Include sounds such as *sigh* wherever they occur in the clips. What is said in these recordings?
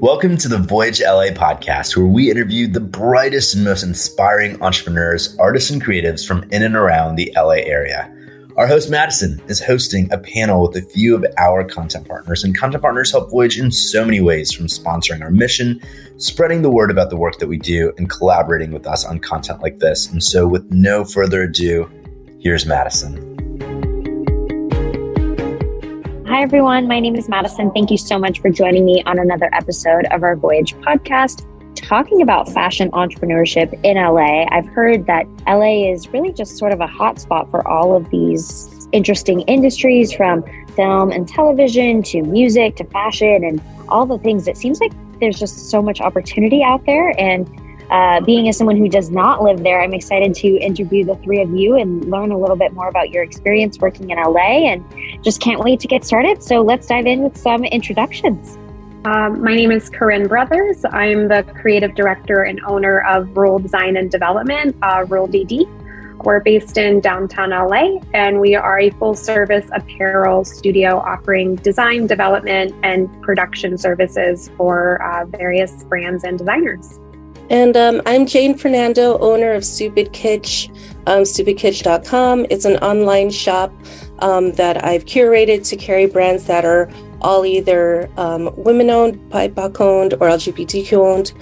Welcome to the Voyage LA podcast, where we interview the brightest and most inspiring entrepreneurs, artists, and creatives from in and around the LA area. Our host, Madison, is hosting a panel with a few of our content partners, and content partners help Voyage in so many ways from sponsoring our mission, spreading the word about the work that we do, and collaborating with us on content like this. And so, with no further ado, here's Madison. Hi, everyone. My name is Madison. Thank you so much for joining me on another episode of our Voyage podcast talking about fashion entrepreneurship in LA. I've heard that LA is really just sort of a hotspot for all of these interesting industries from film and television to music to fashion and all the things. It seems like there's just so much opportunity out there. And uh, being as someone who does not live there, I'm excited to interview the three of you and learn a little bit more about your experience working in LA and just can't wait to get started. So let's dive in with some introductions. Um, my name is Corinne Brothers. I'm the creative director and owner of Rule Design and Development, uh, Rule DD. We're based in downtown LA, and we are a full service apparel studio offering design, development, and production services for uh, various brands and designers. And um, I'm Jane Fernando, owner of Stupid Kitsch, um, stupidkitsch.com. It's an online shop um, that I've curated to carry brands that are all either um, women owned, BIPOC owned, or LGBTQ owned,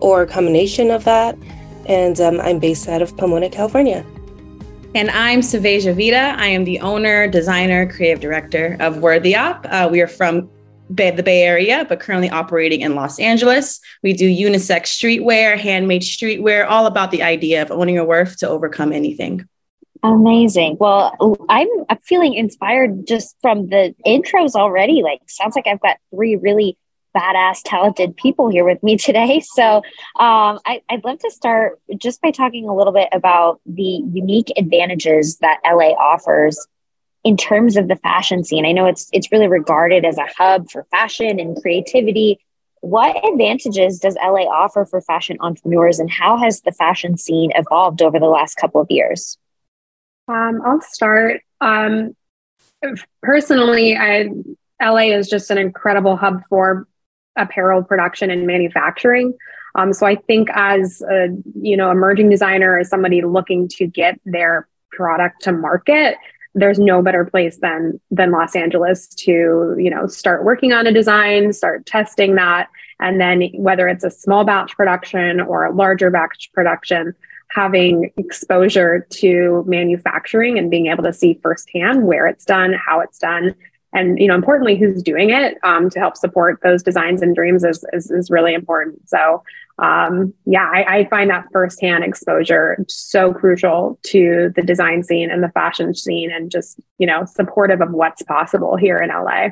or a combination of that. And um, I'm based out of Pomona, California. And I'm Savasia Vida. I am the owner, designer, creative director of Worthy Opp. Uh, we are from The Bay Area, but currently operating in Los Angeles. We do unisex streetwear, handmade streetwear, all about the idea of owning your worth to overcome anything. Amazing. Well, I'm, feeling inspired just from the intros already. Like, sounds like I've got three really badass, talented people here with me today. *laughs* So, um, I, I'd love to start just by talking a little bit about the unique advantages that LA offers in terms of the fashion scene. I know it's it's really regarded as a hub for fashion and creativity. What advantages does LA offer for fashion entrepreneurs, and how has the fashion scene evolved over the last couple of years? Um, I'll start. Um, personally, I, LA is just an incredible hub for apparel production and manufacturing. Um, so I think as a you know emerging designer, as somebody looking to get their product to market, there's no better place than than Los Angeles to you know start working on a design, start testing that, and then whether it's a small batch production or a larger batch production, having exposure to manufacturing and being able to see firsthand where it's done, how it's done, and you know importantly who's doing it um, to help support those designs and dreams is, is, is really important. So um, yeah, I, I, find that firsthand exposure so crucial to the design scene and the fashion scene, and just you know supportive of what's possible here in LA.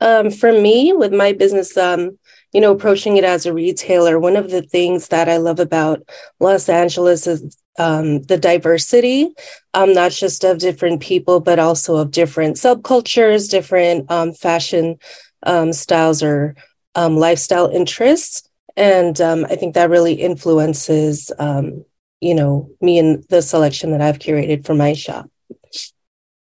Um, for me, with my business, um, you know, approaching it as a retailer, one of the things that I love about Los Angeles is um, the diversity, um, not just of different people, but also of different subcultures, different um, fashion um, styles or um, lifestyle interests and um, i think that really influences um, you know me and the selection that i've curated for my shop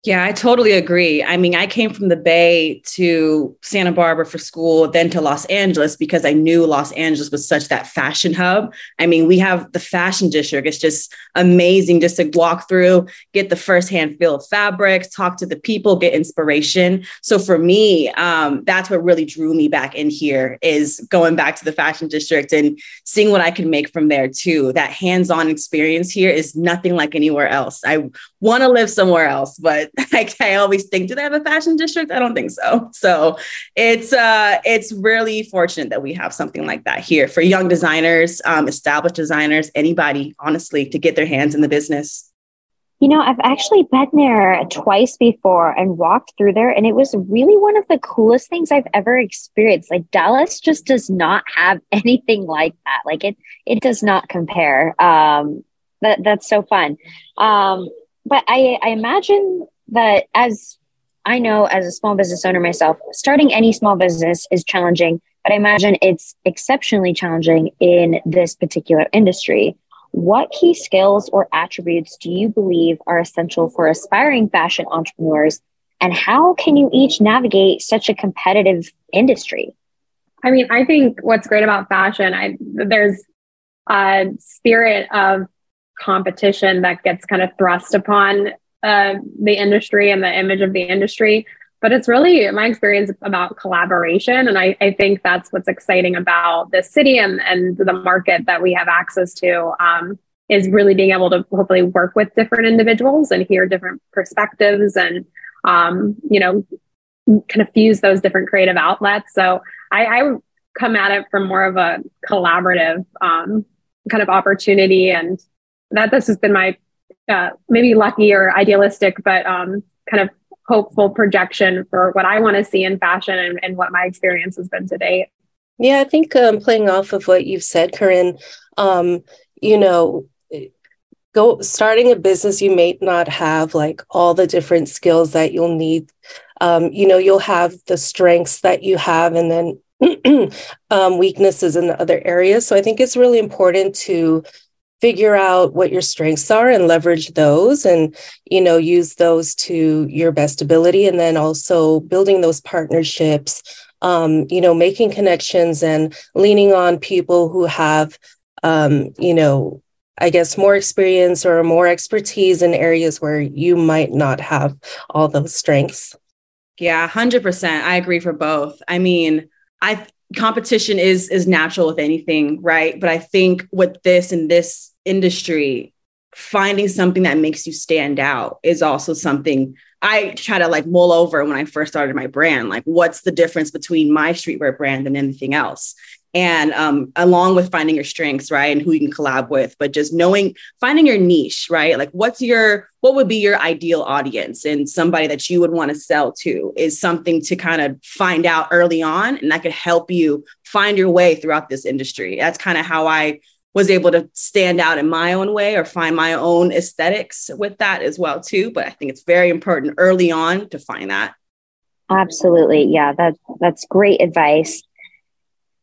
yeah, I totally agree. I mean, I came from the Bay to Santa Barbara for school, then to Los Angeles because I knew Los Angeles was such that fashion hub. I mean, we have the fashion district. It's just amazing just to walk through, get the firsthand feel of fabrics, talk to the people, get inspiration. So for me, um, that's what really drew me back in here is going back to the fashion district and seeing what I can make from there too. That hands-on experience here is nothing like anywhere else. I want to live somewhere else, but *laughs* like I always think, do they have a fashion district? I don't think so. So it's uh it's really fortunate that we have something like that here for young designers, um, established designers, anybody, honestly, to get their hands in the business. You know, I've actually been there twice before and walked through there, and it was really one of the coolest things I've ever experienced. Like Dallas just does not have *laughs* anything like that. Like it, it does not compare. Um, that that's so fun. Um, but I, I imagine that as I know as a small business owner myself, starting any small business is challenging, but I imagine it's exceptionally challenging in this particular industry. What key skills or attributes do you believe are essential for aspiring fashion entrepreneurs? And how can you each navigate such a competitive industry? I mean, I think what's great about fashion, I there's a spirit of competition that gets kind of thrust upon uh, the industry and the image of the industry. But it's really my experience about collaboration. And I, I think that's what's exciting about this city and, and the market that we have access to um, is really being able to hopefully work with different individuals and hear different perspectives and, um, you know, kind of fuse those different creative outlets. So I, I come at it from more of a collaborative um, kind of opportunity and that this has been my uh, maybe lucky or idealistic, but um, kind of hopeful projection for what I want to see in fashion and, and, what my experience has been to date. Yeah, I think um, playing off of what you've said, Corinne, um, you know, go starting a business, you may not have like all the different skills that you'll need. Um, you know, you'll have the strengths that you have, and then *clears throat* um, weaknesses in the other areas. So I think it's really important to figure out what your strengths are and leverage those and you know use those to your best ability. And then also building those partnerships um, you know making connections and leaning on people who have um, you know i guess more experience or more expertise in areas where you might not have all those strengths. Yeah 100% i agree for both. I mean i competition is is natural with anything right? But i think with this and this industry, finding something that makes you stand out is also something I try to like mull over when I first started my brand. Like, what's the difference between my streetwear brand and anything else? And um, along with finding your strengths, right, and who you can collab with, but just knowing, finding your niche, right? Like, what's your, what would be your ideal audience and somebody that you would want to sell to is something to kind of find out early on. And that could help you find your way throughout this industry. That's kind of how I was able to stand out in my own way or find my own aesthetics with that as well too but i think it's very important early on to find that. Absolutely. Yeah that that's great advice.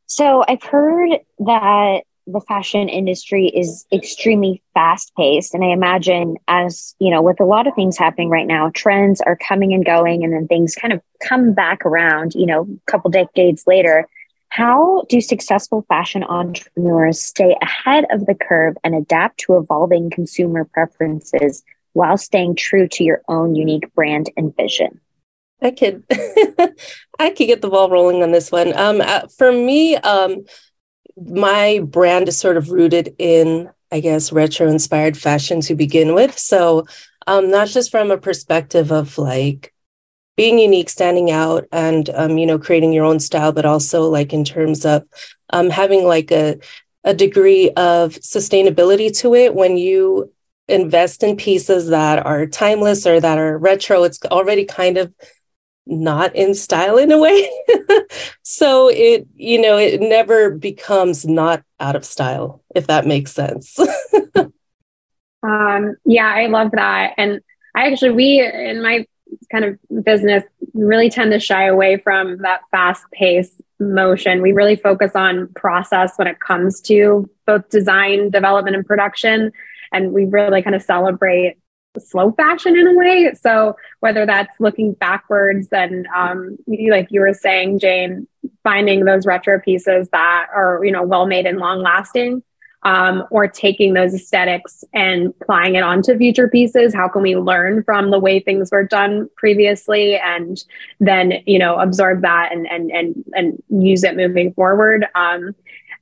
So i've heard that the fashion industry is extremely fast paced and i imagine as you know with a lot of things happening right now trends are coming and going and then things kind of come back around you know a couple decades later how do successful fashion entrepreneurs stay ahead of the curve and adapt to evolving consumer preferences while staying true to your own unique brand and vision? I could, *laughs* I could get the ball rolling on this one. Um, uh, for me, um, my brand is sort of rooted in, I guess, retro inspired fashion to begin with. So, um, not just from a perspective of like being unique, standing out, and um, you know, creating your own style, but also like in terms of um, having like a a degree of sustainability to it. When you invest in pieces that are timeless or that are retro it's already kind of not in style in a way. *laughs* So it you know it never becomes not out of style if that makes sense. *laughs* Um yeah i love that. And i actually we in my kind of business really tend to shy away from that fast pace motion. We really focus on process when it comes to both design, development, and production. And we really kind of celebrate slow fashion in a way. So whether that's looking backwards and um, like you were saying, Jane, finding those retro pieces that are, you know, well made and long lasting, um, or taking those aesthetics and applying it onto future pieces how can we learn from the way things were done previously and then you know absorb that and and and, and use it moving forward um,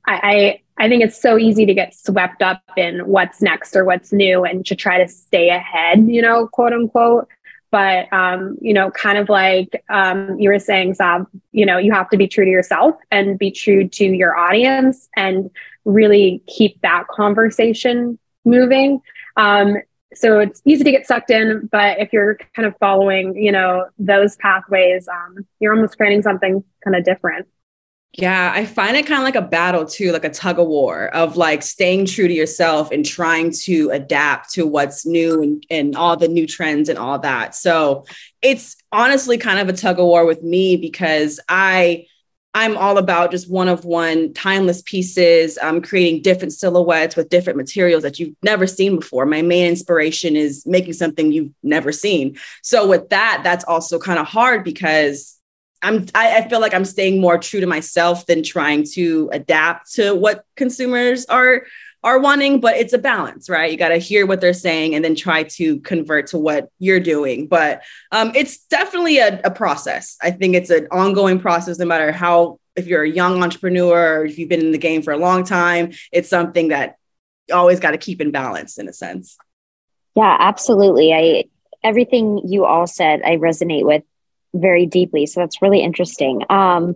I, I think it's so easy to get swept up in what's next or what's new and to try to stay ahead, you know, quote unquote. But um, you know, kind of like um, you were saying, Sab, you know, you have to be true to yourself and be true to your audience and really keep that conversation moving. Um, so it's easy to get sucked in, but if you're kind of following, you know, those pathways, um, you're almost creating something kind of different. Yeah, I find it kind of like a battle too, like a tug of war of like staying true to yourself and trying to adapt to what's new and, and all the new trends and all that. So it's honestly kind of a tug of war with me because I I'm all about just one of one timeless pieces, um, creating different silhouettes with different materials that you've never seen before. My main inspiration is making something you've never seen. So with that, that's also kind of hard because I'm I, I feel like I'm staying more true to myself than trying to adapt to what consumers are are wanting, but it's a balance, right? You got to hear what they're saying and then try to convert to what you're doing. But um, it's definitely a, a, process. I think it's an ongoing process, no matter how, if you're a young entrepreneur or if you've been in the game for a long time, it's something that you always got to keep in balance in a sense. Yeah, absolutely. I, everything you all said, I resonate with very deeply. So that's really interesting. Um,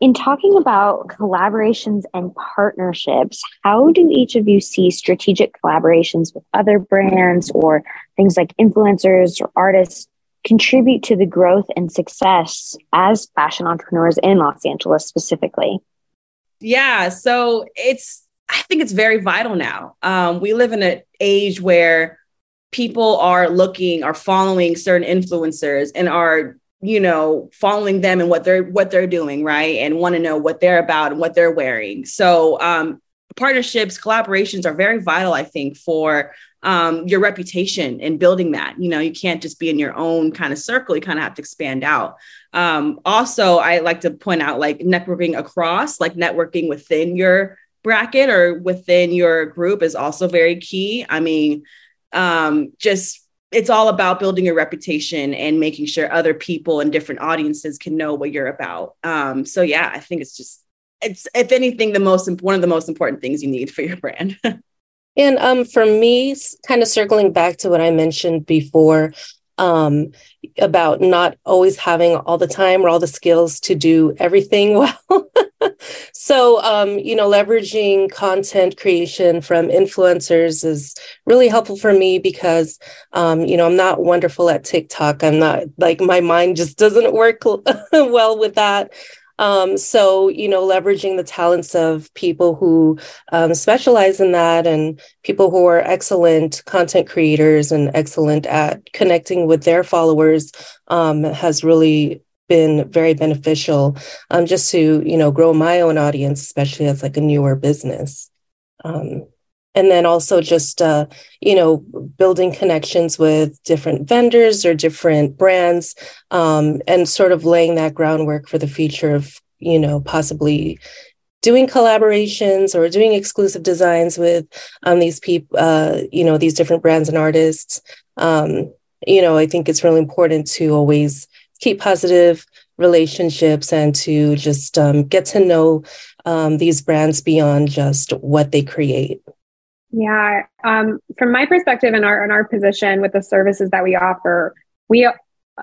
in talking about collaborations and partnerships, how do each of you see strategic collaborations with other brands or things like influencers or artists contribute to the growth and success as fashion entrepreneurs in Los Angeles specifically? Yeah, so it's, I think it's very vital now. Um, we live in an age where people are looking, are following certain influencers and are you know following them and what they're what they're doing right? And want to know what they're about and what they're wearing. So um partnerships collaborations are very vital i think for um, your reputation and building that. You know you can't just be in your own kind of circle. You kind of have to expand out. Um, also i like to point out like networking across like networking within your bracket or within your group is also very key. I mean um, just it's all about building your reputation and making sure other people and different audiences can know what you're about. Um, so yeah, I think it's just it's if anything the most one of the most important things you need for your brand. *laughs* and um, for me, kind of circling back to what I mentioned before, um, about not always having all the time or all the skills to do everything *laughs* well. so, um, you know, leveraging content creation from influencers is really helpful for me because, um, you know, I'm not wonderful at TikTok. I'm not like my mind just doesn't work *laughs* well with that. Um, so, you know, leveraging the talents of people who um, specialize in that and people who are excellent content creators and excellent at connecting with their followers um, has really been very beneficial um, just to, you know, grow my own audience, especially as like a newer business. Um, and then also just uh, you know building connections with different vendors or different brands um, and sort of laying that groundwork for the future of you know possibly doing collaborations or doing exclusive designs with um, these people uh, you know these different brands and artists. Um, you know i think it's really important to always keep positive relationships and to just um, get to know um, these brands beyond just what they create yeah, um, from my perspective in our in our position with the services that we offer, we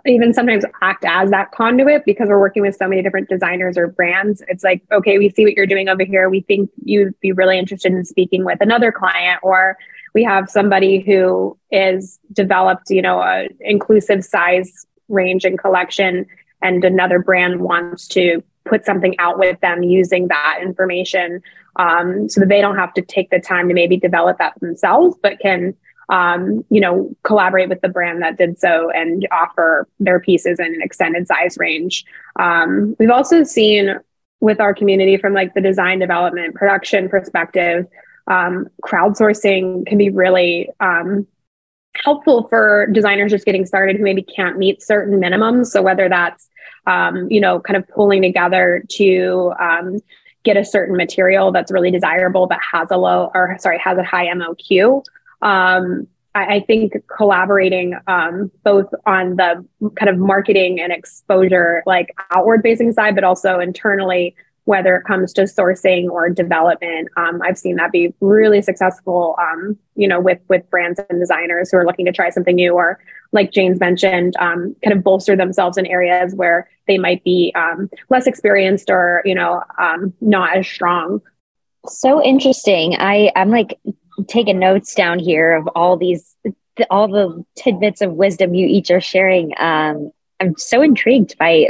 even sometimes act as that conduit because we're working with so many different designers or brands. It's like, okay, we see what you're doing over here. We think you'd be really interested in speaking with another client, or we have somebody who is developed, you know, a inclusive size range and collection, and another brand wants to put something out with them using that information um, so that they don't have to take the time to maybe develop that themselves, but can um, you know collaborate with the brand that did so and offer their pieces in an extended size range. Um, we've also seen with our community from like the design development production perspective um, crowdsourcing can be really um, helpful for designers just getting started who maybe can't meet certain minimums so whether that's um, you know kind of pulling together to um, get a certain material that's really desirable but has a low or sorry has a high MOQ. Um, I, I, think collaborating um, both on the kind of marketing and exposure, like outward facing side, but also internally whether it comes to sourcing or development. Um, I've seen that be really successful, um, you know, with with brands and designers who are looking to try something new, or like Jane's mentioned, um, kind of bolster themselves in areas where they might be um, less experienced or you know um, not as strong. So interesting. I I'm like taking notes down here of all these all the tidbits of wisdom you each are sharing. Um, I'm so intrigued by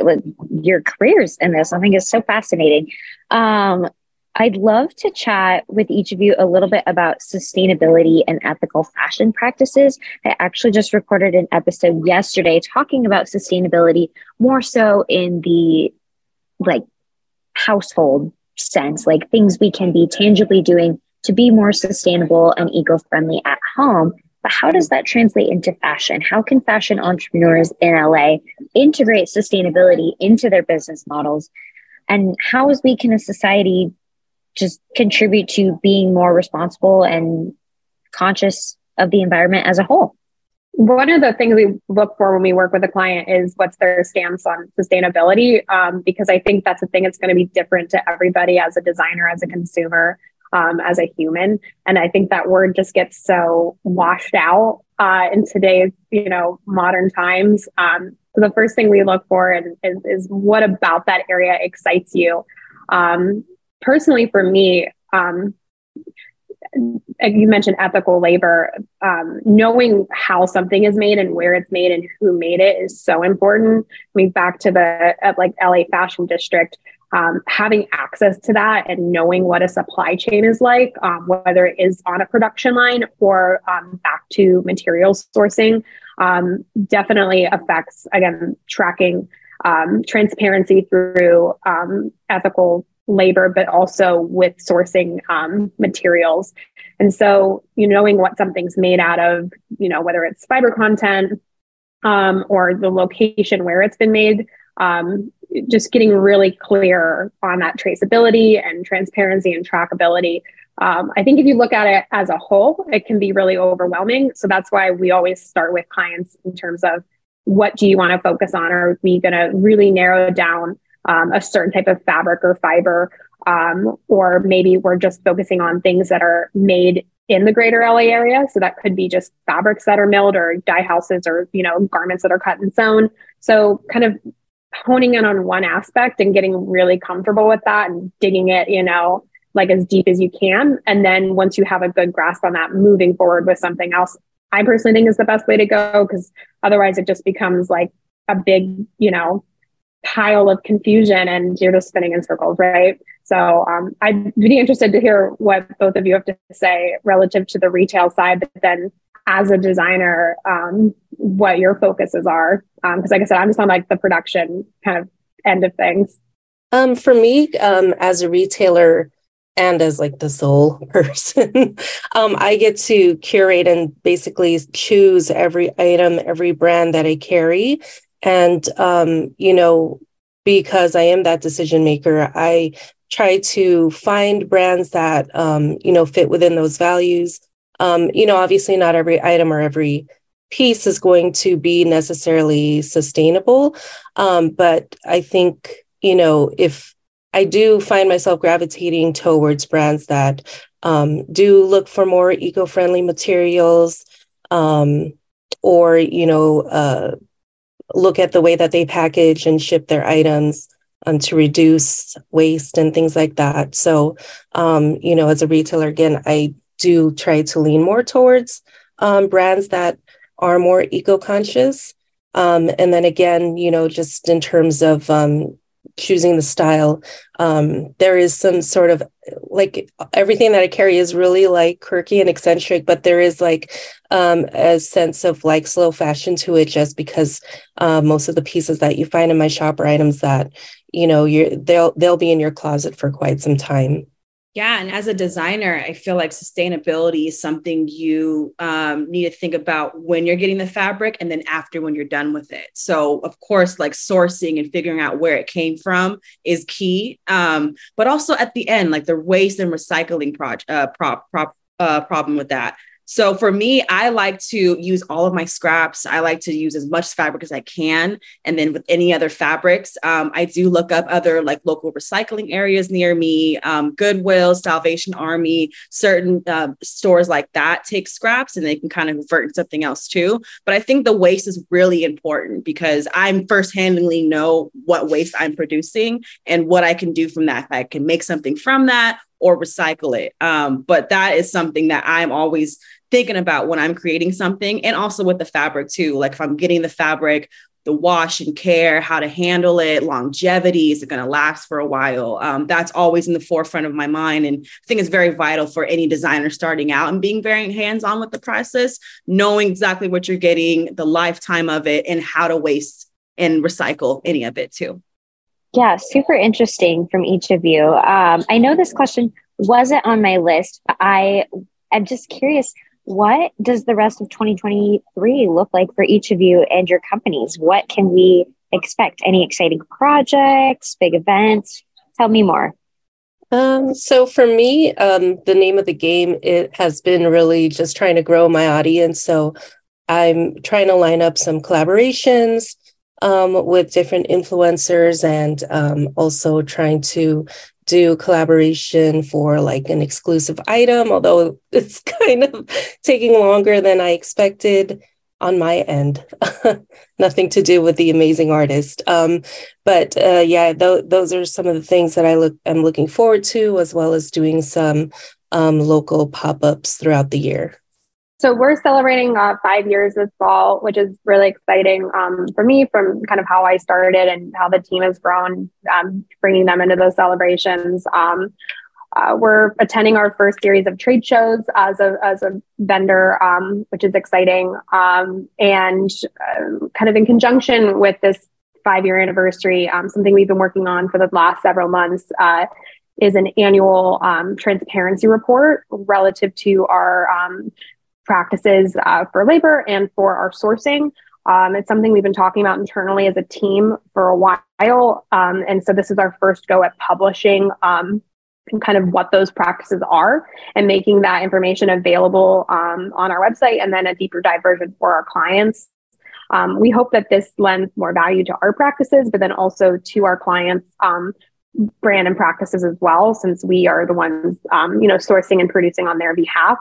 your careers in this. I think it's so fascinating. Um, I'd love to chat with each of you a little bit about sustainability and ethical fashion practices. I actually just recorded an episode yesterday talking about sustainability more so in the like household sense, like things we can be tangibly doing to be more sustainable and eco friendly at home. But how does that translate into fashion? How can fashion entrepreneurs in LA integrate sustainability into their business models? And how, as we can, as society, just contribute to being more responsible and conscious of the environment as a whole? one of the things we look for when we work with a client is what's their stance on sustainability um, because i think that's a thing that's going to be different to everybody as a designer as a consumer um, as a human and i think that word just gets so washed out uh, in today's you know modern times um, so the first thing we look for is, is, is what about that area excites you um, personally for me um, you mentioned ethical labor. Um, knowing how something is made and where it's made and who made it is so important. I mean, back to the uh, like LA Fashion District, um, having access to that and knowing what a supply chain is like, um, whether it is on a production line or um, back to materials sourcing, um, definitely affects again tracking um, transparency through ethical labor, but also with sourcing um, materials. And so, you know, knowing what something's made out of, you know, whether it's fiber content um, or the location where it's been made, um, just getting really clear on that traceability and transparency and trackability. Um, I think if you look at it as a whole, it can be really overwhelming. So that's why we always start with clients in terms of what do you want to focus on? Are we going to really narrow down um, a certain type of fabric or fiber, um, or maybe we're just focusing on things that are made in the greater LA area. So that could be just fabrics that are milled or dye houses or, you know, garments that are cut and sewn. So kind of honing in on one aspect and getting really comfortable with that and digging it, you know, like as deep as you can. And then once you have a good grasp on that, moving forward with something else, I personally think is the best way to go because otherwise it just becomes like a big, you know, pile of confusion and you're just spinning in circles, right? So um, I'd be interested to hear what both of you have to say relative to the retail side, but then as a designer, um, what your focuses are. Because, um, like I said, I'm just on like the production kind of end of things. Um, for me, um, as a retailer and as like the sole *laughs* person, um, I get to curate and basically choose every item, every brand that I carry and, um, you know, because I am that decision maker, I try to find brands that, um, you know, fit within those values. Um, you know, obviously, not every item or every piece is going to be necessarily sustainable. Um, but I think, you know, if I do find myself gravitating towards brands that um, do look for more eco friendly materials um, or, you know, uh, look at the way that they package and ship their items um, to reduce waste and things like that. So, um, you know, as a retailer, again, I do try to lean more towards um, brands that are more eco conscious. Um, and then again, you know, just in terms of um, choosing the style um, there is some sort of like everything that i carry is really like quirky and eccentric but there is like um, a sense of like slow fashion to it just because uh, most of the pieces that you find in my shop are items that you know you're they'll they'll be in your closet for quite some time yeah. And as a designer, I feel like sustainability is something you um, need to think about when you're getting the fabric and then after when you're done with it. So, of course, like sourcing and figuring out where it came from is key. Um, but also at the end, like the waste and recycling project, uh, uh, problem with that. So for me, I like to use all of my scraps. I like to use as much fabric as I can. And then with any other fabrics, um, I do look up other like local recycling areas near me, um, Goodwill, Salvation Army, certain uh, stores like that take scraps and they can kind of convert into something else too. But I think the waste is really important because I'm first-handedly know what waste I'm producing and what I can do from that. If I can make something from that or recycle it. Um, but that is something that I'm always thinking about when I'm creating something and also with the fabric too. Like if I'm getting the fabric, the wash and care, how to handle it, longevity, is it going to last for a while? Um, that's always in the forefront of my mind. And I think it's very vital for any designer starting out and being very hands on with the process, knowing exactly what you're getting, the lifetime of it, and how to waste and recycle any of it too. Yeah, super interesting from each of you. Um, I know this question wasn't on my list. But I am just curious what does the rest of 2023 look like for each of you and your companies? What can we expect? Any exciting projects, big events? Tell me more. Um, so for me, um, the name of the game it has been really just trying to grow my audience. So I'm trying to line up some collaborations um, with different influencers and um, also trying to do collaboration for like an exclusive item, although *laughs* it's kind of taking longer than I expected on my end. *laughs* Nothing to do with the amazing artist. Um, but uh, yeah, th- those are some of the things that I look I'm looking forward to, as well as doing some um, local pop ups throughout the year. So we're celebrating uh, five years this fall, which is really exciting um, for me from kind of how I started and how the team has grown, um, bringing them into those celebrations. Um, uh, we're attending our first series of trade shows as a, as a vendor, um, which is exciting. Um, and uh, kind of in conjunction with this five year anniversary, um, something we've been working on for the last several months uh, is an annual transparency report relative to our practices uh, for labor and for our sourcing. Um, it's something we've been talking about internally as a team for a while. Um, and so this is our first go at publishing um, kind of what those practices are and making that information available um, on our website and then a deeper dive version for our clients. Um, we hope that this lends more value to our practices, but then also to our clients' um, brand and practices as well, since we are the ones, you know, sourcing and producing on their behalf.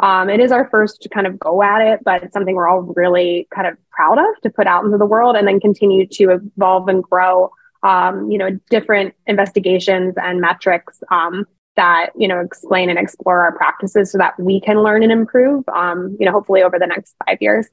Um, it is our first kind of go at it, but it's something we're all really kind of proud of to put out into the world and then continue to evolve and grow, um, you know, different investigations and metrics um, that, you know, explain and explore our practices so that we can learn and improve, um, you know, hopefully over the next five years.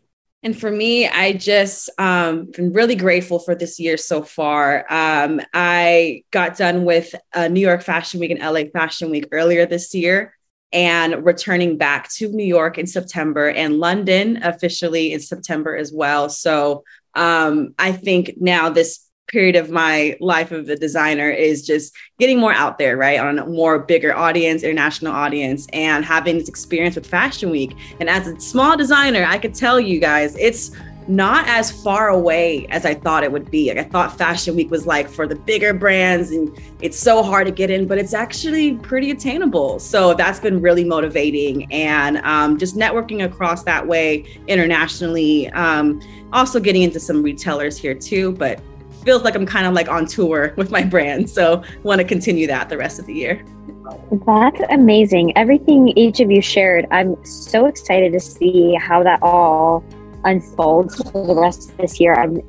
And for me, I just um, been really grateful for this year so far. Um, I got done with uh, New York Fashion Week and LA Fashion Week earlier this year and returning back to New York in September and London officially in September as well. So um, I think now this period of my life of a designer is just getting more out there, right? On a more bigger audience, international audience, and having this experience with Fashion Week. And as a small designer, I could tell you guys, it's not as far away as I thought it would be. Like I thought Fashion Week was like for the bigger brands and it's so hard to get in, but it's actually pretty attainable. So that's been really motivating and um, just networking across that way internationally. Um, also getting into some retailers here too, but feels like I'm kind of like on tour *laughs* with my brand. So want to continue that the rest of the year. That's amazing. Everything each of you shared, I'm so excited to see how that all unfolds for the rest of this year. I'm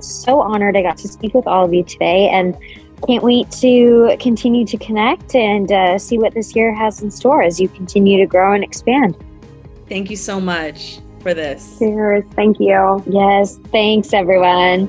so honored I got to speak with all of you today and can't wait to continue to connect and uh, see what this year has in store as you continue to grow and expand. Thank you so much for this. Cheers. Thank you. Yes. Thanks, everyone.